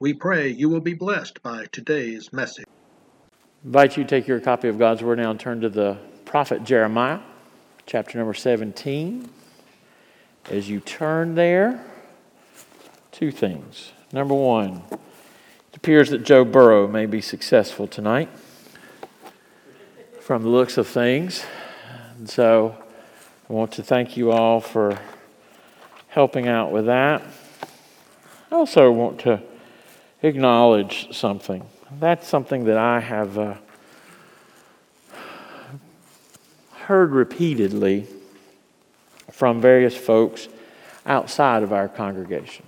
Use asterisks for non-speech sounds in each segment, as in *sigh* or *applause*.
We pray you will be blessed by today's message. invite you to take your copy of God's Word now and turn to the prophet Jeremiah, chapter number 17. As you turn there, two things. Number one, it appears that Joe Burrow may be successful tonight from the looks of things. And so I want to thank you all for helping out with that. I also want to acknowledge something. That's something that I have uh, heard repeatedly from various folks outside of our congregation,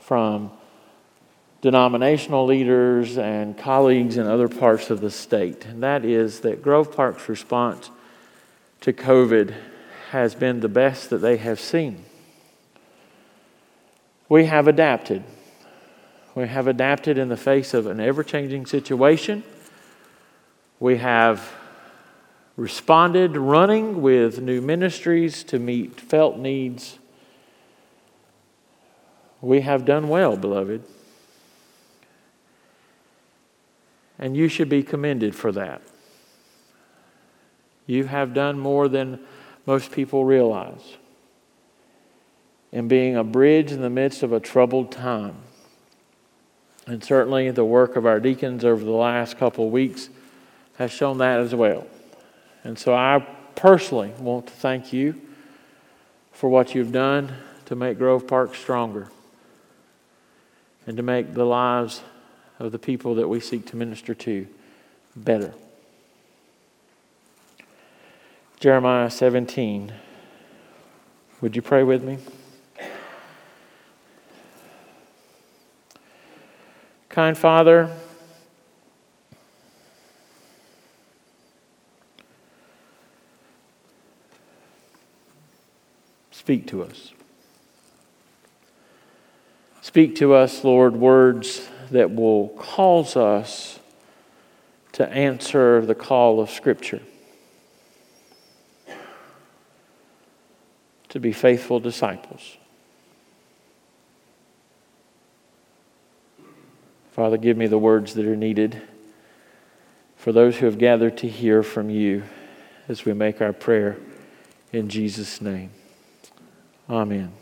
from denominational leaders and colleagues in other parts of the state, and that is that Grove Park's response to COVID has been the best that they have seen. We have adapted. We have adapted in the face of an ever changing situation. We have responded running with new ministries to meet felt needs. We have done well, beloved. And you should be commended for that. You have done more than most people realize in being a bridge in the midst of a troubled time. And certainly the work of our deacons over the last couple of weeks has shown that as well. And so I personally want to thank you for what you've done to make Grove Park stronger and to make the lives of the people that we seek to minister to better. Jeremiah 17. Would you pray with me? Kind Father, speak to us. Speak to us, Lord, words that will cause us to answer the call of Scripture, to be faithful disciples. Father, give me the words that are needed for those who have gathered to hear from you as we make our prayer in Jesus' name. Amen.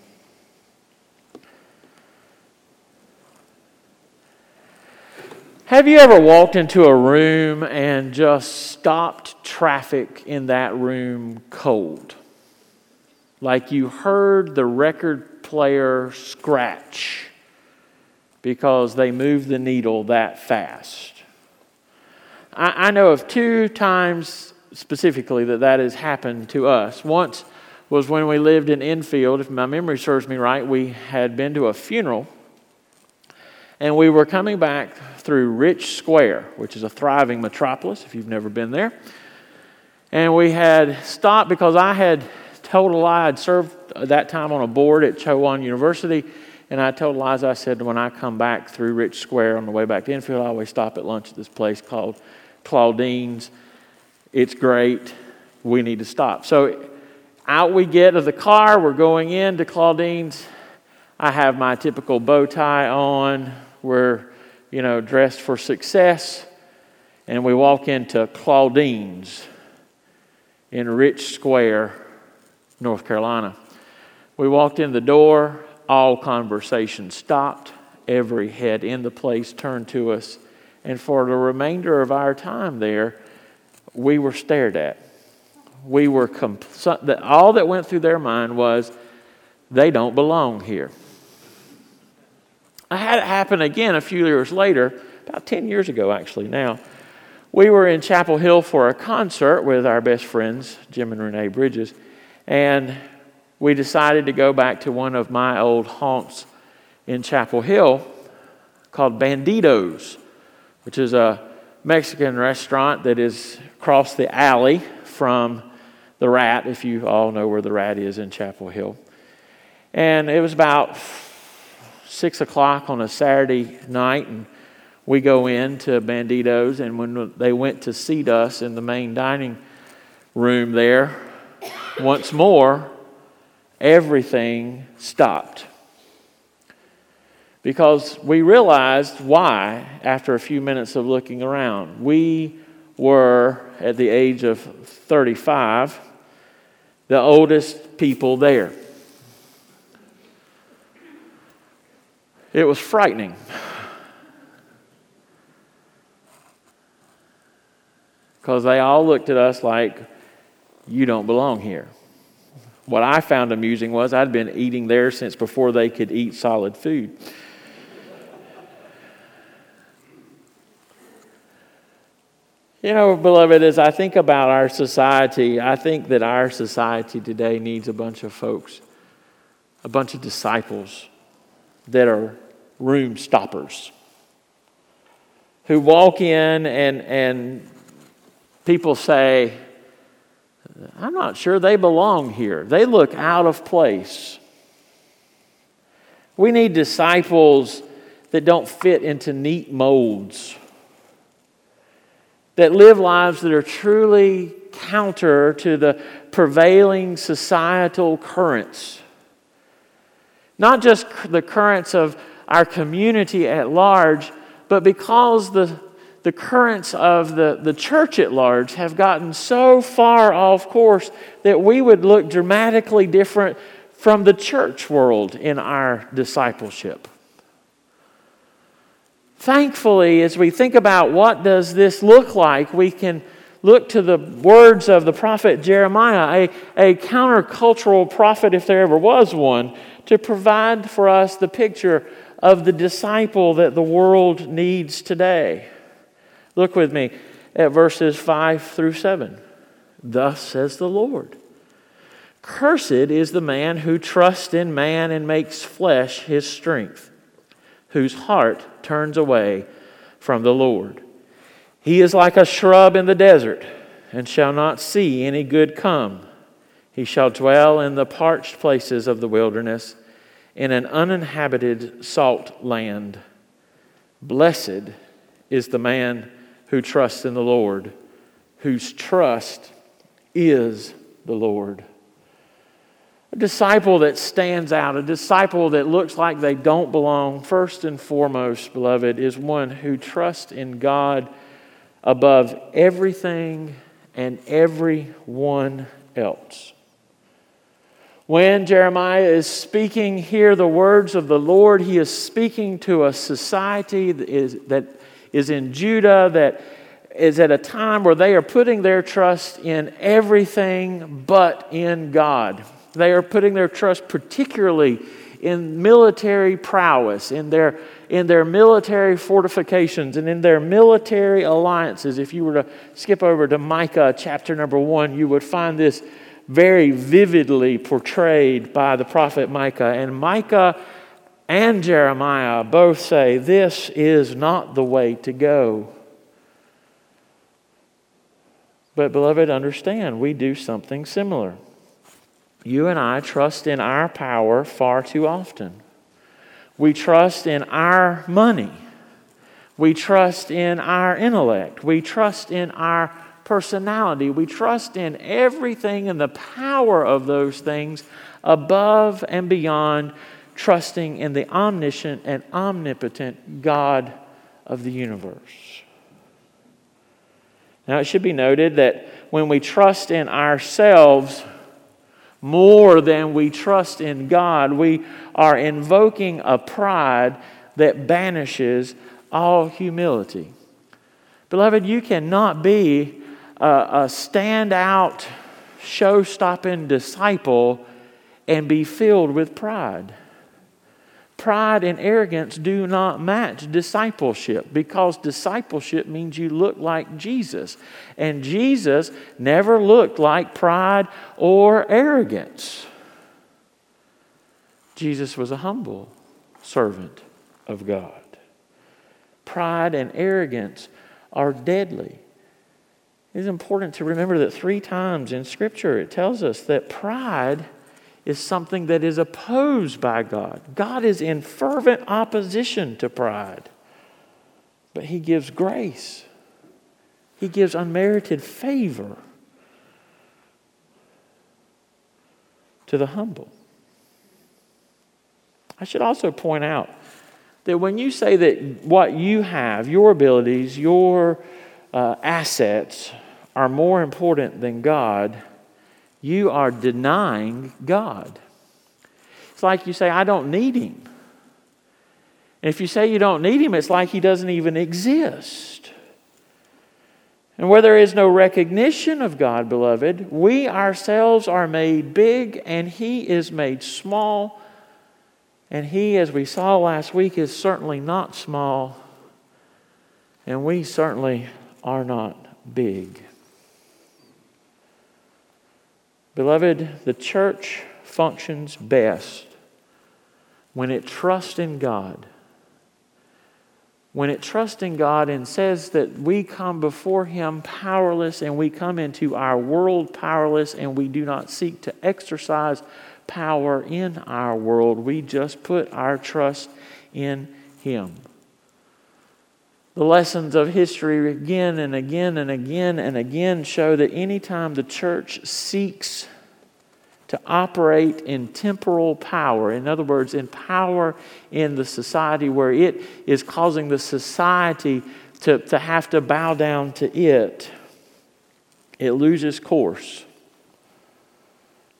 Have you ever walked into a room and just stopped traffic in that room cold? Like you heard the record player scratch because they move the needle that fast. I, I, know of two times specifically that that has happened to us. Once was when we lived in Enfield. If my memory serves me right, we had been to a funeral and we were coming back through Rich Square, which is a thriving metropolis if you've never been there. And we had stopped because I had told a lie. I'd served that time on a board at Chowan University and I told Liza, I said, when I come back through Rich Square on the way back to Enfield, I always stop at lunch at this place called Claudine's. It's great. We need to stop. So out we get of the car. We're going into Claudine's. I have my typical bow tie on. We're, you know, dressed for success. And we walk into Claudine's in Rich Square, North Carolina. We walked in the door all conversation stopped. Every head in the place turned to us. And for the remainder of our time there, we were stared at. We were, comp- all that went through their mind was, they don't belong here. I had it happen again a few years later, about 10 years ago, actually, now. We were in Chapel Hill for a concert with our best friends, Jim and Renee Bridges, and we decided to go back to one of my old haunts in Chapel Hill called Bandidos, which is a Mexican restaurant that is across the alley from the Rat, if you all know where the Rat is in Chapel Hill. And it was about six o'clock on a Saturday night, and we go in to Bandidos. And when they went to seat us in the main dining room there, once more, everything stopped. Because we realized why after a few minutes of looking around. We were, at the age of 35, the oldest people there. It was frightening. Because they all looked at us like, you don't belong here. What I found amusing was I'd been eating there since before they could eat solid food. You know, beloved, as I think about our society, I think that our society today needs a bunch of folks, a bunch of disciples that are room stoppers who walk in and, and people say, I'm not sure they belong here. They look out of place. We need disciples that don't fit into neat molds, that live lives that are truly counter to the prevailing societal currents. Not just the currents of our community at large, but because the the currents of the, the church at large have gotten so far off course that we would look dramatically different from the church world in our discipleship. Thankfully, as we think about what does this look like, we can look to the words of the prophet Jeremiah, a, a countercultural prophet, if there ever was one, to provide for us the picture of the disciple that the world needs today. Look with me at verses 5 through 7. Thus says the Lord Cursed is the man who trusts in man and makes flesh his strength, whose heart turns away from the Lord. He is like a shrub in the desert and shall not see any good come. He shall dwell in the parched places of the wilderness, in an uninhabited salt land. Blessed is the man who trusts in the Lord, whose trust is the Lord. A disciple that stands out, a disciple that looks like they don't belong, first and foremost, beloved, is one who trusts in God above everything and everyone else. When Jeremiah is speaking here the words of the Lord, he is speaking to a society that is, that is in Judah that is at a time where they are putting their trust in everything but in God. They are putting their trust particularly in military prowess, in their, in their military fortifications, and in their military alliances. If you were to skip over to Micah chapter number one, you would find this very vividly portrayed by the prophet Micah. And Micah and Jeremiah both say this is not the way to go. But, beloved, understand, we do something similar. You and I trust in our power far too often. We trust in our money. We trust in our intellect. We trust in our personality. We trust in everything and the power of those things above and beyond trusting in the omniscient and omnipotent God of the universe. Now, it should be noted that when we trust in ourselves more than we trust in God, we are invoking a pride that banishes all humility. Beloved, you cannot be a, a standout, show stopping disciple and be filled with pride pride and arrogance do not match discipleship because discipleship means you look like Jesus. And Jesus never looked like pride or arrogance. Jesus was a humble servant of God. Pride and arrogance are deadly. It's important to remember that three times in Scripture it tells us that pride is something that is opposed by God. God is in fervent opposition to pride, but He gives grace, He gives unmerited favor to the humble. I should also point out that when you say that what you have, your abilities, your uh, assets, are more important than God, you are denying God. It's like you say, I don't need Him. And if you say you don't need Him, it's like He doesn't even exist. And where there is no recognition of God, beloved, we ourselves are made big and He is made small. And He, as we saw last week, is certainly not small. And we certainly are not big. Beloved, the church functions best when it trusts in God. When it trusts in God and says that we come before Him powerless and we come into our world powerless and we do not seek to exercise power in our world, we just put our trust in Him. The lessons of history again and again and again and again show that anytime the church seeks to operate in temporal power, in other words, in power in the society where it is causing the society to, to have to bow down to it, it loses course.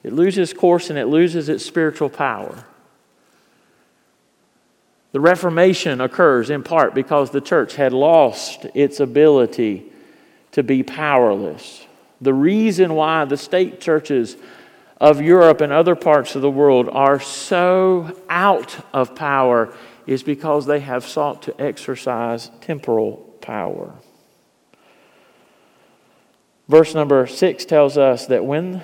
It loses course and it loses its spiritual power. The Reformation occurs in part because the church had lost its ability to be powerless. The reason why the state churches of Europe and other parts of the world are so out of power is because they have sought to exercise temporal power. Verse number six tells us that when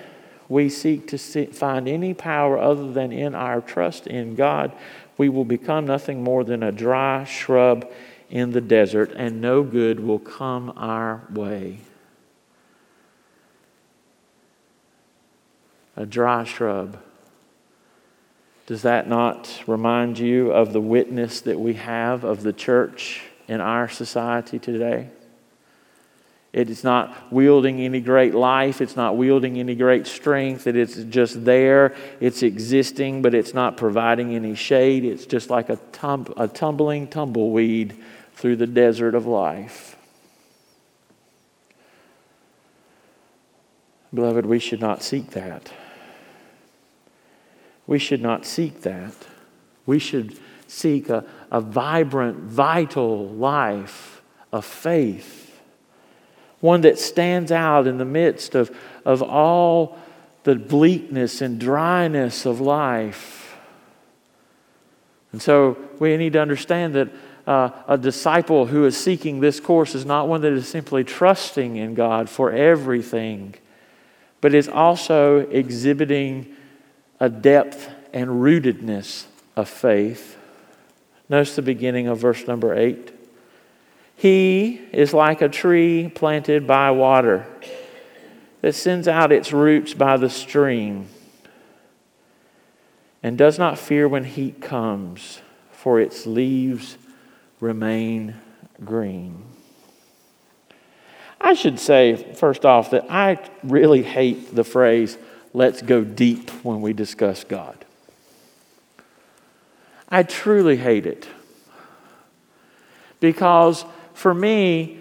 we seek to see, find any power other than in our trust in God, we will become nothing more than a dry shrub in the desert, and no good will come our way. A dry shrub. Does that not remind you of the witness that we have of the church in our society today? It's not wielding any great life. It's not wielding any great strength. It is just there. It's existing, but it's not providing any shade. It's just like a, tum- a tumbling tumbleweed through the desert of life. Beloved, we should not seek that. We should not seek that. We should seek a, a vibrant, vital life of faith one that stands out in the midst of, of all the bleakness and dryness of life. And so we need to understand that uh, a disciple who is seeking this course is not one that is simply trusting in God for everything, but is also exhibiting a depth and rootedness of faith. Notice the beginning of verse number 8. He is like a tree planted by water that sends out its roots by the stream and does not fear when heat comes, for its leaves remain green. I should say, first off, that I really hate the phrase, let's go deep when we discuss God. I truly hate it because for me,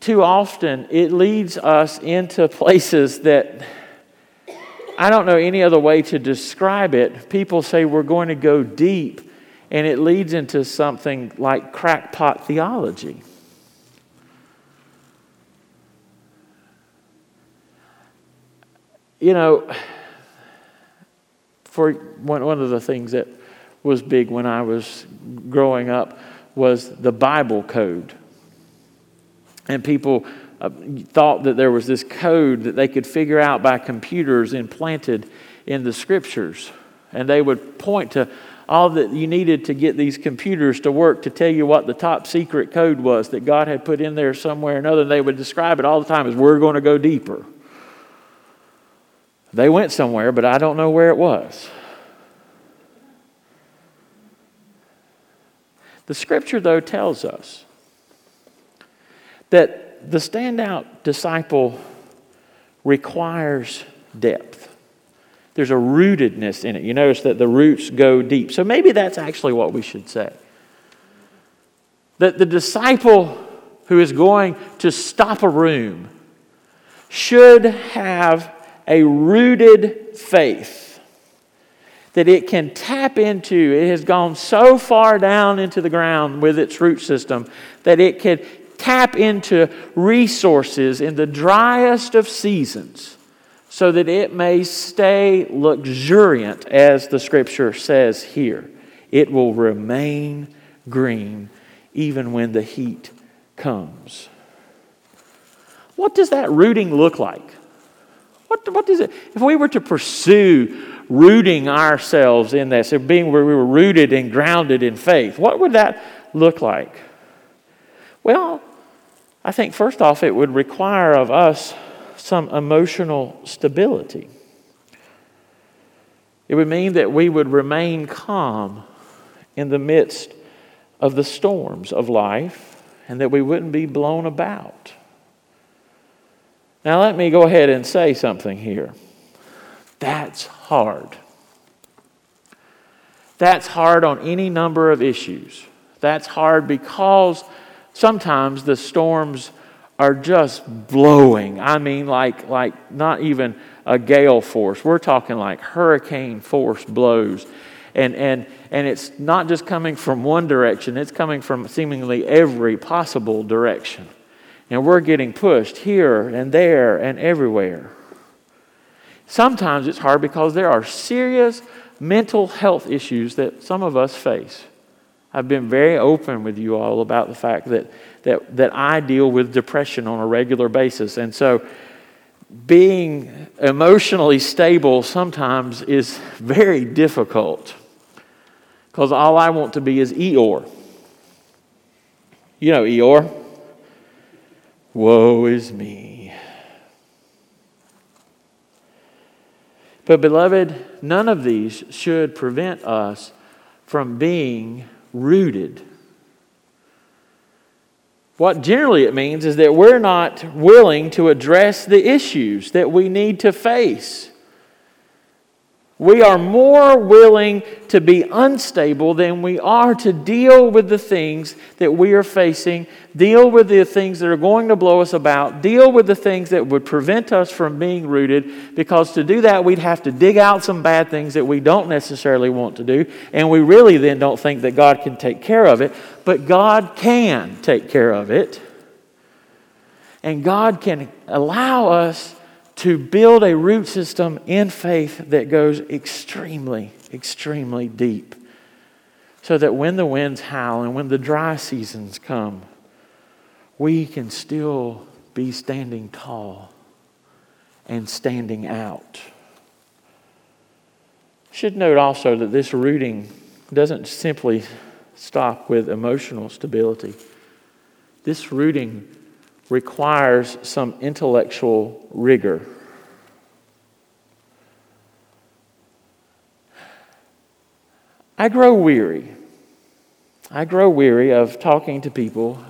too often it leads us into *laughs* places that I don't know any other way to describe it. People say we're going to go deep, and it leads into something like crackpot theology. You know, for one, one of the things that was big when I was growing up was the Bible code. And people uh, thought that there was this code that they could figure out by computers implanted in the scriptures. And they would point to all that you needed to get these computers to work to tell you what the top secret code was that God had put in there somewhere or another. And They would describe it all the time as we're going to go deeper. They went somewhere, but I don't know where it was. The scripture, though, tells us that the standout disciple requires depth. There's a rootedness in it. You notice that the roots go deep. So maybe that's actually what we should say. That the disciple who is going to stop a room should have a rooted faith that it can tap into. It has gone so far down into the ground with its root system that it can tap into resources in the driest of seasons so that it may stay luxuriant, as the scripture says here. It will remain green even when the heat comes. What does that rooting look like? What, what does it? If we were to pursue rooting ourselves in this, of being where we were rooted and grounded in faith, what would that look like? Well, I think first off, it would require of us some emotional stability. It would mean that we would remain calm in the midst of the storms of life and that we wouldn't be blown about. Now, let me go ahead and say something here. That's hard. That's hard on any number of issues. That's hard because sometimes the storms are just blowing. I mean, like, like not even a gale force. We're talking like hurricane force blows. And, and, and it's not just coming from one direction, it's coming from seemingly every possible direction. And we're getting pushed here and there and everywhere. Sometimes it's hard because there are serious mental health issues that some of us face. I've been very open with you all about the fact that, that, that I deal with depression on a regular basis. And so being emotionally stable sometimes is very difficult because all I want to be is Eeyore. You know Eeyore? Woe is me. But, beloved, none of these should prevent us from being rooted. What generally it means is that we're not willing to address the issues that we need to face. We are more willing to be unstable than we are to deal with the things that we are facing, deal with the things that are going to blow us about, deal with the things that would prevent us from being rooted, because to do that, we'd have to dig out some bad things that we don't necessarily want to do, and we really then don't think that God can take care of it, but God can take care of it. And God can allow us to build a root system in faith that goes extremely, extremely deep. So that when the winds howl and when the dry seasons come, we can still be standing tall and standing out. Should note also that this rooting doesn't simply stop with emotional stability. This rooting requires some intellectual rigor. I grow weary. I grow weary of talking to people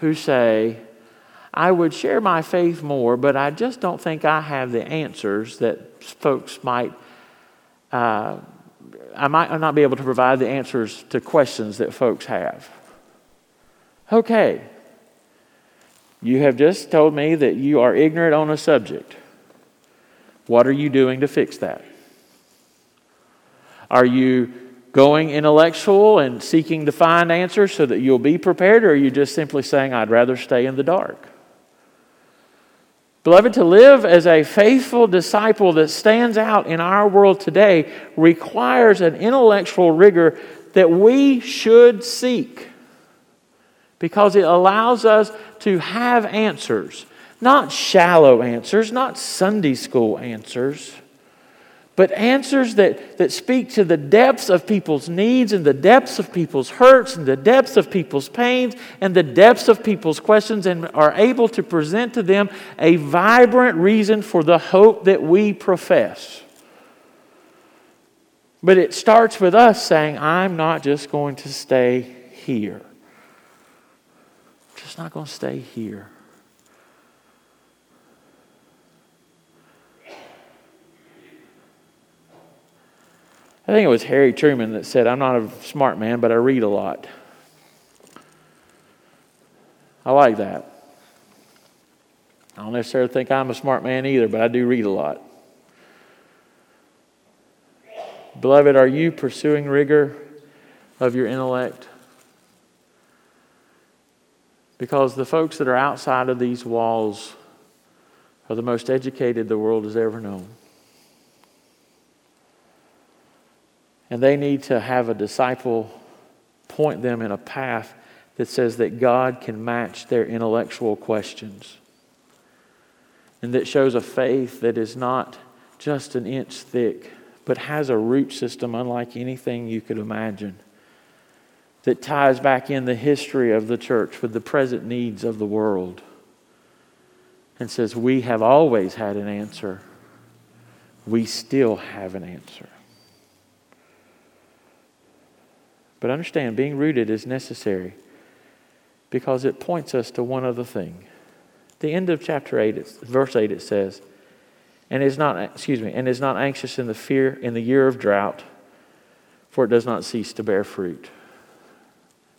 who say, I would share my faith more, but I just don't think I have the answers that folks might. Uh, I might not be able to provide the answers to questions that folks have. Okay, you have just told me that you are ignorant on a subject. What are you doing to fix that? Are you going intellectual and seeking to find answers so that you'll be prepared, or are you just simply saying, I'd rather stay in the dark? Beloved, to live as a faithful disciple that stands out in our world today requires an intellectual rigor that we should seek because it allows us to have answers, not shallow answers, not Sunday school answers, but answers that, that speak to the depths of people's needs and the depths of people's hurts and the depths of people's pains and the depths of people's questions and are able to present to them a vibrant reason for the hope that we profess. But it starts with us saying, I'm not just going to stay here. Just not going to stay here. I think it was Harry Truman that said, I'm not a smart man, but I read a lot. I like that. I don't necessarily think I'm a smart man either, but I do read a lot. Beloved, are you pursuing rigor of your intellect? Because the folks that are outside of these walls are the most educated the world has ever known. And they need to have a disciple point them in a path that says that God can match their intellectual questions. And that shows a faith that is not just an inch thick, but has a root system unlike anything you could imagine. That ties back in the history of the church with the present needs of the world. And says, We have always had an answer. We still have an answer. But understand, being rooted is necessary because it points us to one other thing. The end of chapter 8, verse 8, it says, and is not, excuse me, and is not anxious in the fear in the year of drought, for it does not cease to bear fruit.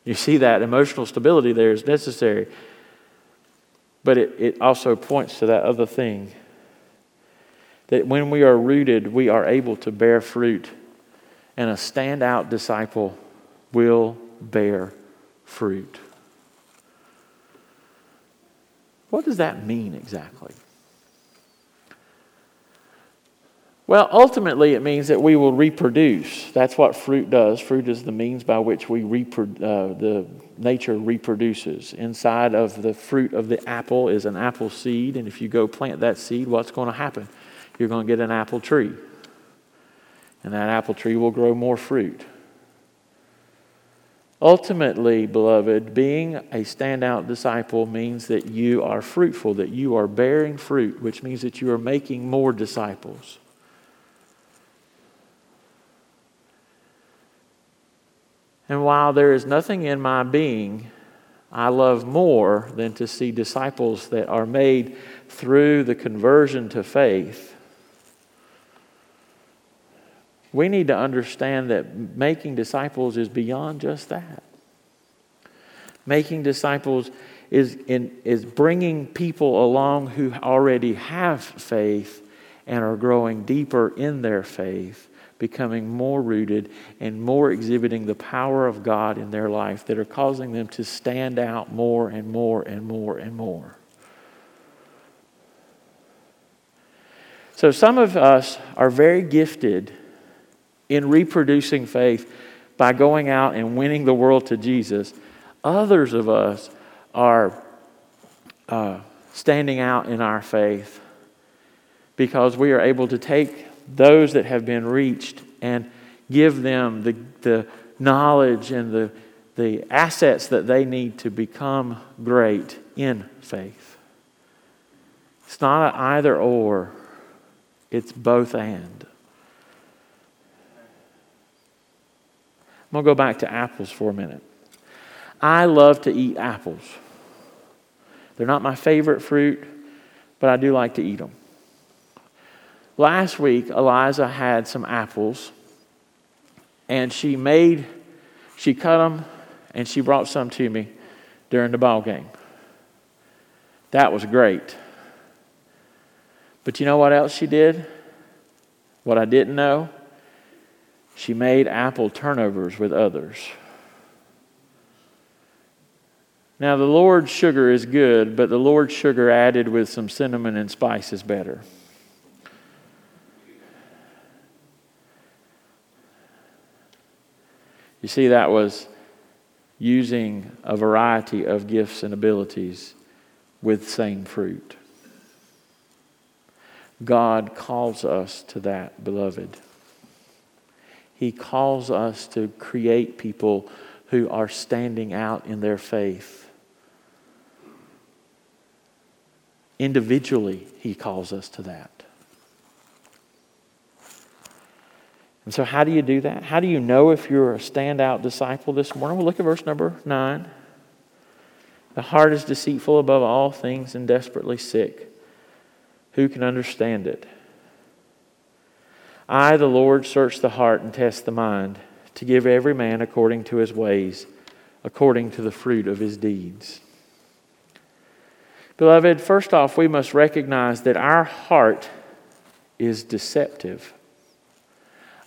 You see that emotional stability there is necessary, but it, it also points to that other thing that when we are rooted, we are able to bear fruit, and a standout disciple will bear fruit. What does that mean exactly? Well, ultimately, it means that we will reproduce. That's what fruit does. Fruit is the means by which we. Uh, the nature reproduces. Inside of the fruit of the apple is an apple seed, and if you go plant that seed, what's going to happen? You're going to get an apple tree, and that apple tree will grow more fruit. Ultimately, beloved, being a standout disciple means that you are fruitful, that you are bearing fruit, which means that you are making more disciples. And while there is nothing in my being I love more than to see disciples that are made through the conversion to faith, we need to understand that making disciples is beyond just that. Making disciples is, in, is bringing people along who already have faith and are growing deeper in their faith, becoming more rooted and more exhibiting the power of God in their life that are causing them to stand out more and more and more and more. So, some of us are very gifted in reproducing faith by going out and winning the world to Jesus. Others of us are uh, standing out in our faith because we are able to take those that have been reached and give them the, the knowledge and the, the assets that they need to become great in faith. It's not an either or, it's both and. I'm going to go back to apples for a minute. I love to eat apples. They're not my favorite fruit, but I do like to eat them. Last week, Eliza had some apples, and she made, she cut them, and she brought some to me during the ball game. That was great. But you know what else she did? What I didn't know? She made apple turnovers with others. Now, the Lord's sugar is good, but the Lord's sugar added with some cinnamon and spice is better. You see, that was using a variety of gifts and abilities with same fruit. God calls us to that, beloved. He calls us to create people who are standing out in their faith. Individually, He calls us to that. And so, how do you do that? How do you know if you're a standout disciple this morning? Well, look at verse number nine. The heart is deceitful above all things and desperately sick. Who can understand it? I, the Lord, search the heart and test the mind to give every man according to his ways, according to the fruit of his deeds. Beloved, first off, we must recognize that our heart is deceptive.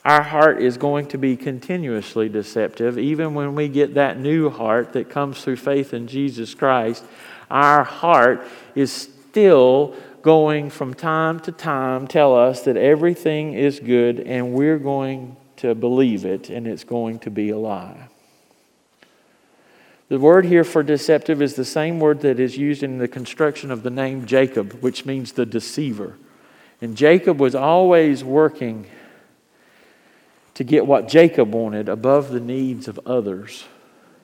Our heart is going to be continuously deceptive. Even when we get that new heart that comes through faith in Jesus Christ, our heart is still going from time to time tell us that everything is good and we're going to believe it and it's going to be a lie. The word here for deceptive is the same word that is used in the construction of the name Jacob, which means the deceiver. And Jacob was always working to get what Jacob wanted above the needs of others.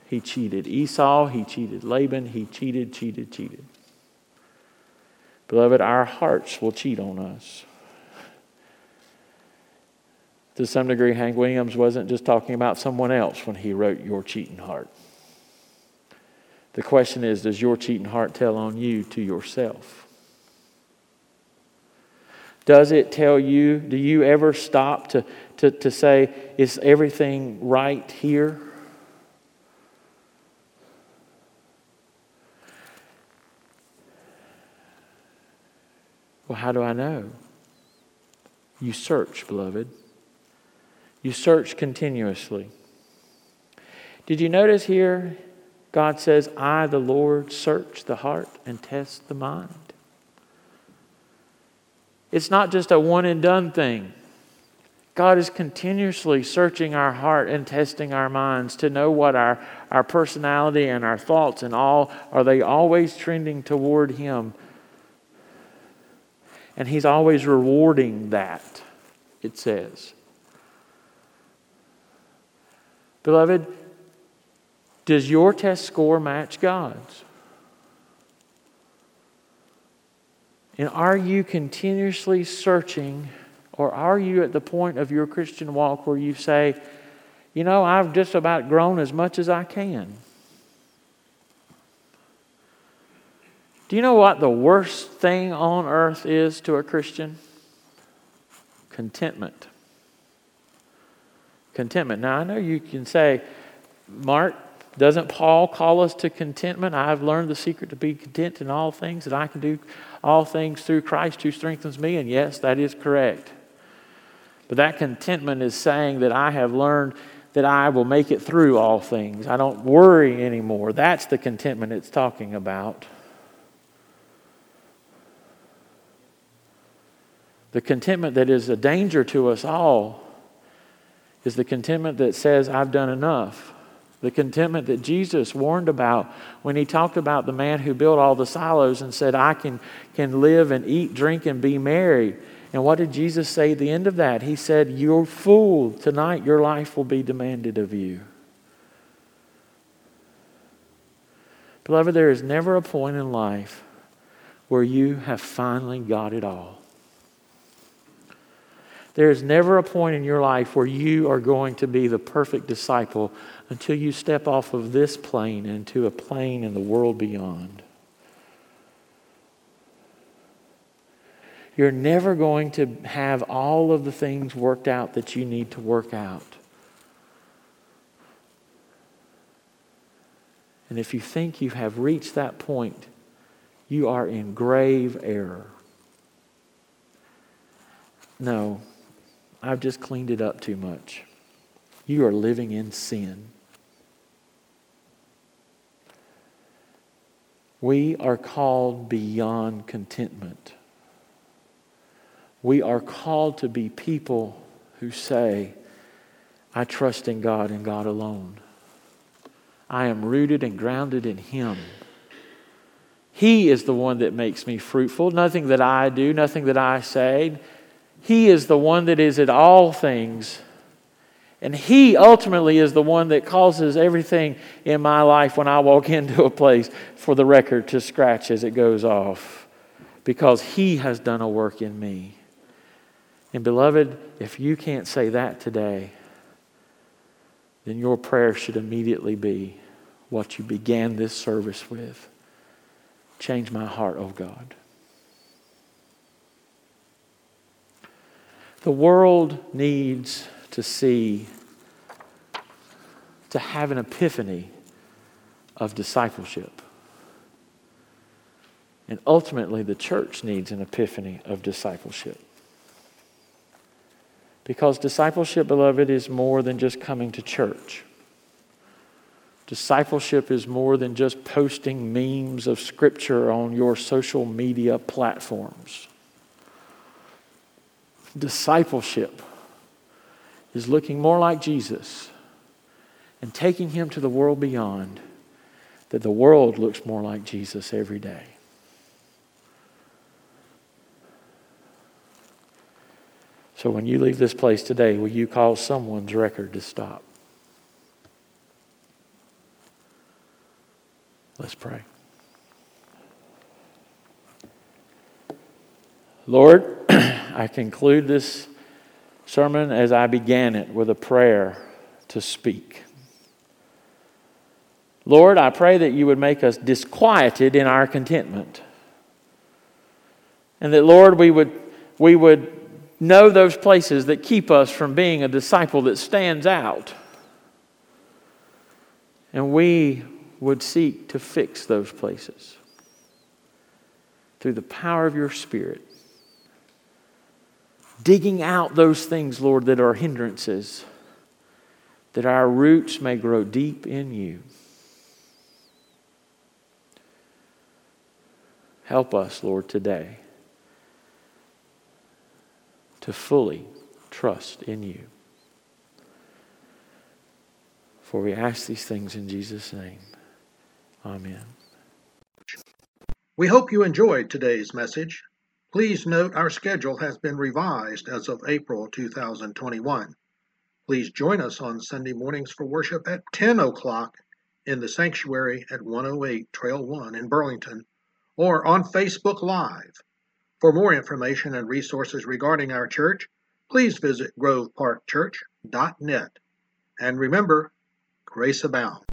He cheated Esau, he cheated Laban, he cheated, cheated, cheated. Beloved, our hearts will cheat on us. To some degree, Hank Williams wasn't just talking about someone else when he wrote Your Cheating Heart. The question is Does your cheating heart tell on you to yourself? Does it tell you, do you ever stop to, to, to say, Is everything right here? Well, how do I know? You search, beloved. You search continuously. Did you notice here? God says, I, the Lord, search the heart and test the mind. It's not just a one and done thing. God is continuously searching our heart and testing our minds to know what our, our personality and our thoughts and all are they always trending toward Him and He's always rewarding that, it says. Beloved, does your test score match God's? And are you continuously searching, or are you at the point of your Christian walk where you say, you know, I've just about grown as much as I can? Do you know what the worst thing on earth is to a Christian? Contentment. Contentment. Now, I know you can say, Mark, doesn't Paul call us to contentment? I've learned the secret to be content in all things, that I can do all things through Christ who strengthens me. And yes, that is correct. But that contentment is saying that I have learned that I will make it through all things. I don't worry anymore. That's the contentment it's talking about. The contentment that is a danger to us all is the contentment that says, I've done enough. The contentment that Jesus warned about when he talked about the man who built all the silos and said, I can, can live and eat, drink, and be merry. And what did Jesus say at the end of that? He said, You're fool. Tonight your life will be demanded of you. Beloved, there is never a point in life where you have finally got it all. There is never a point in your life where you are going to be the perfect disciple until you step off of this plane into a plane in the world beyond. You're never going to have all of the things worked out that you need to work out. And if you think you have reached that point, you are in grave error. No, I've just cleaned it up too much. You are living in sin. We are called beyond contentment. We are called to be people who say, I trust in God and God alone. I am rooted and grounded in Him. He is the one that makes me fruitful. Nothing that I do, nothing that I say. He is the one that is at all things. And He ultimately is the one that causes everything in my life when I walk *laughs* into a place for the record to scratch as it goes off. Because He has done a work in me. And beloved, if you can't say that today, then your prayer should immediately be what you began this service with. Change my heart, oh God. The world needs to see, to have an epiphany of discipleship. And ultimately, the church needs an epiphany of discipleship. Because discipleship, beloved, is more than just coming to church. Discipleship is more than just posting memes of Scripture on your social media platforms. Discipleship is looking more like Jesus and taking him to the world beyond, that the world looks more like Jesus every day. So when you leave this place today, will you cause someone's record to stop? Let's pray. Lord, *clears throat* I conclude this sermon as I began it with a prayer to speak. Lord, I pray that you would make us disquieted in our contentment. And that, Lord, we would, we would know those places that keep us from being a disciple that stands out. And we would seek to fix those places through the power of your Spirit. Digging out those things, Lord, that are hindrances, that our roots may grow deep in you. Help us, Lord, today to fully trust in you. For we ask these things in Jesus' name. Amen. We hope you enjoyed today's message. Please note our schedule has been revised as of April 2021. Please join us on Sunday mornings for worship at 10 o'clock in the sanctuary at 108 Trail 1 in Burlington or on Facebook Live. For more information and resources regarding our church, please visit groveparkchurch.net. And remember, grace abound.